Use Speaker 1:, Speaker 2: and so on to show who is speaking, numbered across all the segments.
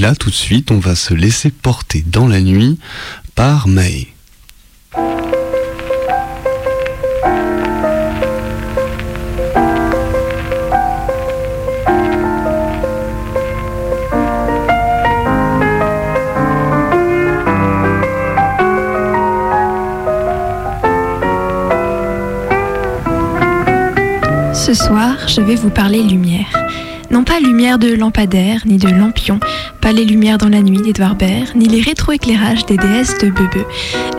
Speaker 1: là, tout de suite, on va se laisser porter dans la nuit par Maë.
Speaker 2: Ce soir, je vais vous parler lumière. Non pas lumière de lampadaire, ni de lampion, pas les lumières dans la nuit d'Edouard Baird, ni les rétroéclairages des déesses de Bebe.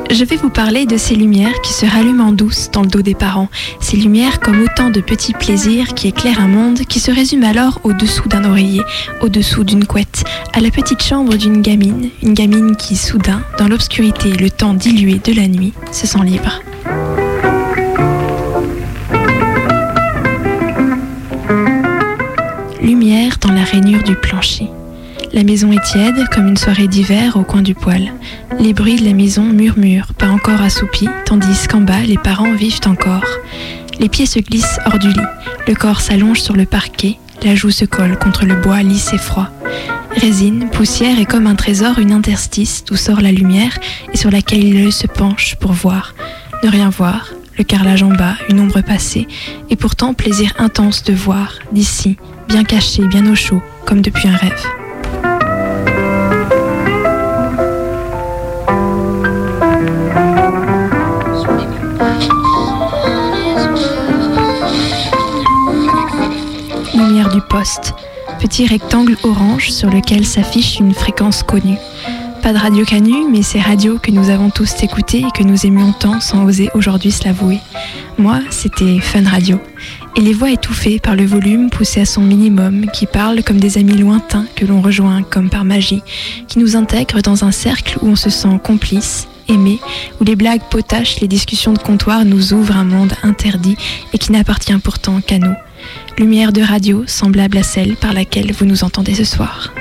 Speaker 2: Je vais vous parler de ces lumières qui se rallument en douce dans le dos des parents, ces lumières comme autant de petits plaisirs qui éclairent un monde qui se résume alors au-dessous d'un oreiller, au-dessous d'une couette, à la petite chambre d'une gamine, une gamine qui soudain, dans l'obscurité et le temps dilué de la nuit, se sent libre. Dans la rainure du plancher. La maison est tiède comme une soirée d'hiver au coin du poêle. Les bruits de la maison murmurent, pas encore assoupis, tandis qu'en bas les parents vivent encore. Les pieds se glissent hors du lit, le corps s'allonge sur le parquet, la joue se colle contre le bois lisse et froid. Résine, poussière et comme un trésor une interstice d'où sort la lumière et sur laquelle l'œil se penche pour voir. Ne rien voir, le carrelage en bas, une ombre passée, et pourtant plaisir intense de voir, d'ici, bien caché, bien au chaud, comme depuis un rêve. Lumière du poste, petit rectangle orange sur lequel s'affiche une fréquence connue. Pas de radio canu, mais ces radios que nous avons tous écoutées et que nous aimions tant sans oser aujourd'hui se l'avouer. Moi, c'était Fun Radio. Et les voix étouffées par le volume poussé à son minimum, qui parlent comme des amis lointains que l'on rejoint comme par magie, qui nous intègrent dans un cercle où on se sent complice, aimé, où les blagues potachent, les discussions de comptoir nous ouvrent un monde interdit et qui n'appartient pourtant qu'à nous. Lumière de radio semblable à celle par laquelle vous nous entendez ce soir.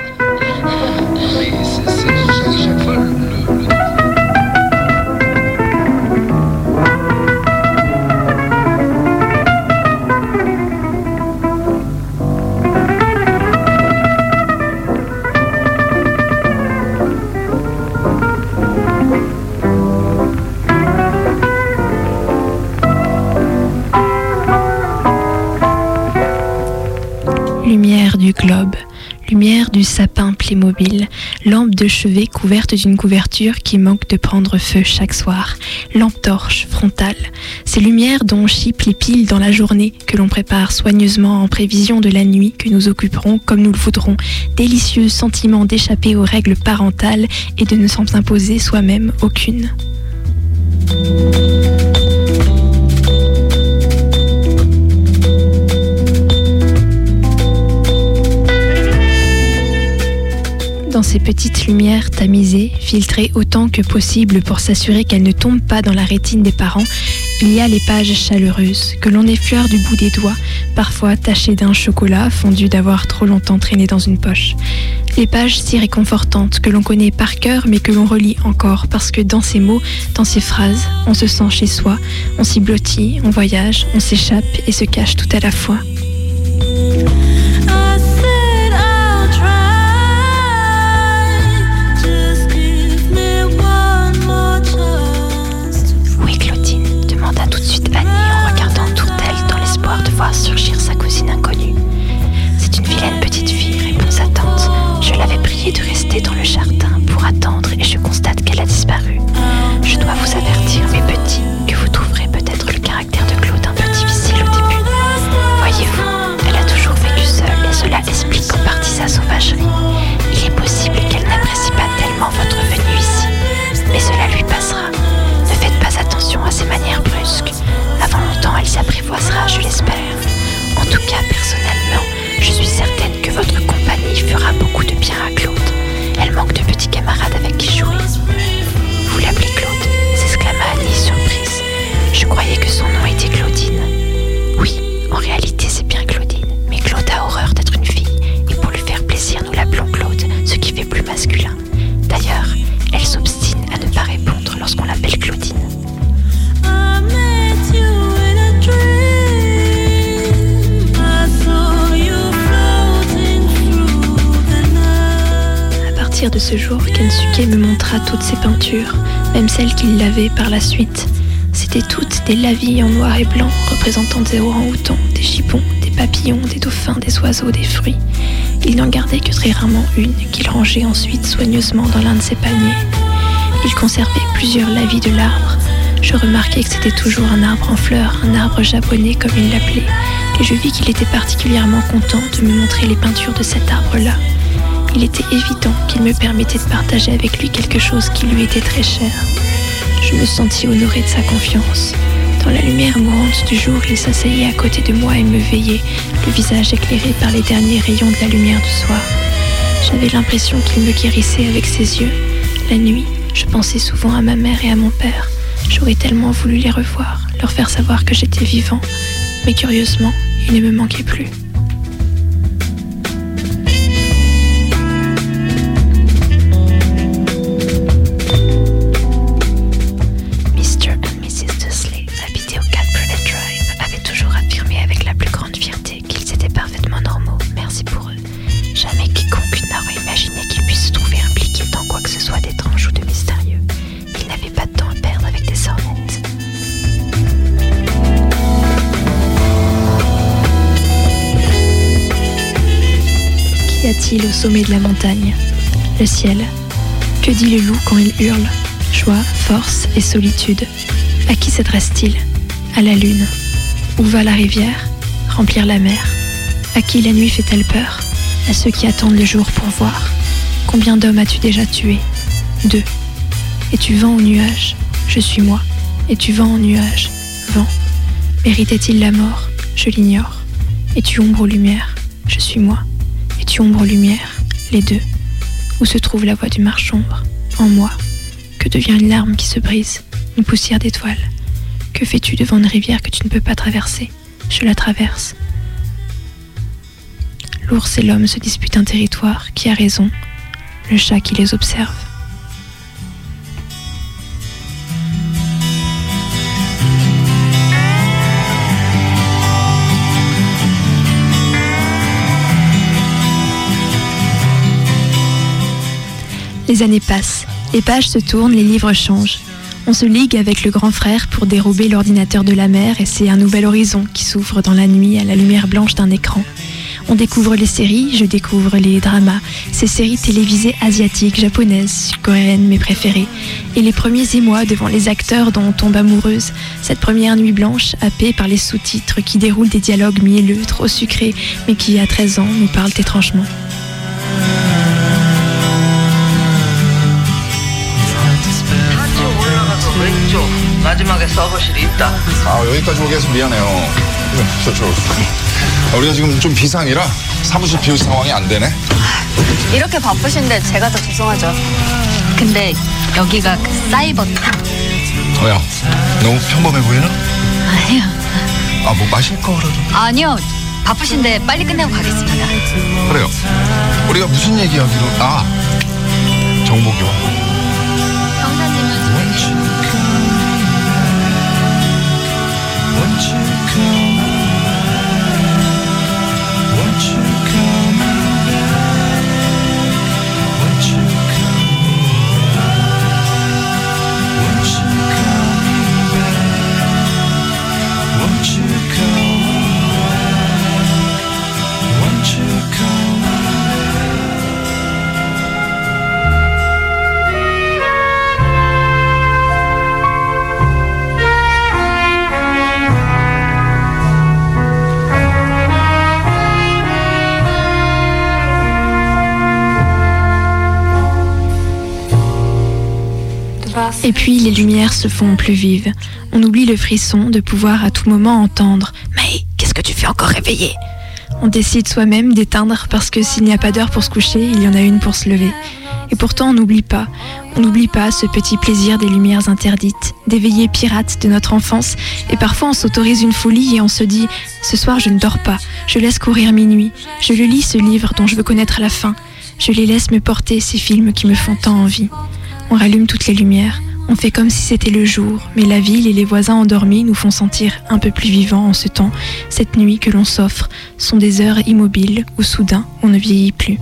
Speaker 2: Lumière du sapin Playmobil, lampe de chevet couverte d'une couverture qui manque de prendre feu chaque soir, lampe torche frontale, ces lumières dont chipent les piles dans la journée que l'on prépare soigneusement en prévision de la nuit que nous occuperons comme nous le voudrons, délicieux sentiment d'échapper aux règles parentales et de ne s'en imposer soi-même aucune. Dans ces petites lumières tamisées, filtrées autant que possible pour s'assurer qu'elles ne tombent pas dans la rétine des parents, il y a les pages chaleureuses que l'on effleure du bout des doigts, parfois tachées d'un chocolat fondu d'avoir trop longtemps traîné dans une poche. Les pages si réconfortantes que l'on connaît par cœur mais que l'on relit encore parce que dans ces mots, dans ces phrases, on se sent chez soi, on s'y blottit, on voyage, on s'échappe et se cache tout à la fois. Ce jour, Kensuke me montra toutes ses peintures, même celles qu'il lavait par la suite. C'étaient toutes des lavilles en noir et blanc, représentant des orang-outans, des gibbons, des papillons, des dauphins, des oiseaux, des fruits. Il n'en gardait que très rarement une, qu'il rangeait ensuite soigneusement dans l'un de ses paniers. Il conservait plusieurs lavis de l'arbre. Je remarquai que c'était toujours un arbre en fleurs, un arbre japonais comme il l'appelait, et je vis qu'il était particulièrement content de me montrer les peintures de cet arbre-là. Il était évident qu'il me permettait de partager avec lui quelque chose qui lui était très cher. Je me sentis honorée de sa confiance. Dans la lumière mourante du jour, il s'asseyait à côté de moi et me veillait, le visage éclairé par les derniers rayons de la lumière du soir. J'avais l'impression qu'il me guérissait avec ses yeux. La nuit, je pensais souvent à ma mère et à mon père. J'aurais tellement voulu les revoir, leur faire savoir que j'étais vivant. Mais curieusement, ils ne me manquaient plus. Qu'y a-t-il au sommet de la montagne? Le ciel. Que dit le loup quand il hurle? Joie, force et solitude. À qui s'adresse-t-il? À la lune. Où va la rivière? Remplir la mer. À qui la nuit fait-elle peur? À ceux qui attendent le jour pour voir. Combien d'hommes as-tu déjà tués? Deux. Es-tu vent ou nuage? Je suis moi. Es-tu vent ou nuage? Vent. Méritait-il la mort? Je l'ignore. Es-tu ombre ou lumière? Je suis moi. Es-tu ombre ou lumière Les deux. Où se trouve la voix du marche-ombre En moi. Que devient une larme qui se brise Une poussière d'étoile Que fais-tu devant une rivière que tu ne peux pas traverser? Je la traverse. L'ours et l'homme se disputent un territoire. Qui a raison Le chat qui les observe. Les années passent, les pages se tournent, les livres changent. On se ligue avec le grand frère pour dérober l'ordinateur de la mère et c'est un nouvel horizon qui s'ouvre dans la nuit à la lumière blanche d'un écran. On découvre les séries, je découvre les dramas, ces séries télévisées asiatiques, japonaises, coréennes, mes préférées, et les premiers émois devant les acteurs dont on tombe amoureuse, cette première nuit blanche happée par les sous-titres qui déroulent des dialogues mielleux, trop sucrés, mais qui à 13 ans nous parlent étrangement.
Speaker 3: 마지막에 서버실이 있다
Speaker 4: 아 여기까지 오게 해서 미안해요. 저, 저, 아, 우리가 지금 좀 비상이라 사무실 비울 상황이 안 되네.
Speaker 5: 이렇게 바쁘신데 제가 더 죄송하죠. 근데 여기가 그 사이버
Speaker 4: 뭐야? 너무 평범해 보이나?
Speaker 5: 아니요.
Speaker 4: 아 뭐 마실 거라도.
Speaker 5: 아니요. 바쁘신데 빨리 끝내고 가겠습니다.
Speaker 4: 그래요. 우리가 무슨 얘기하기로? 아 정보교
Speaker 2: Et puis les lumières se font plus vives. On oublie le frisson de pouvoir à tout moment entendre ⁇ Mais qu'est-ce que tu fais encore réveillé ?⁇ On décide soi-même d'éteindre parce que s'il n'y a pas d'heure pour se coucher, il y en a une pour se lever. Et pourtant on n'oublie pas, on n'oublie pas ce petit plaisir des lumières interdites, des veillées pirates de notre enfance, et parfois on s'autorise une folie et on se dit ⁇ Ce soir je ne dors pas, je laisse courir minuit, je le lis ce livre dont je veux connaître la fin, je les laisse me porter ces films qui me font tant envie. On rallume toutes les lumières, on fait comme si c'était le jour, mais la ville et les voisins endormis nous font sentir un peu plus vivants en ce temps. Cette nuit que l'on s'offre sont des heures immobiles où soudain on ne vieillit plus.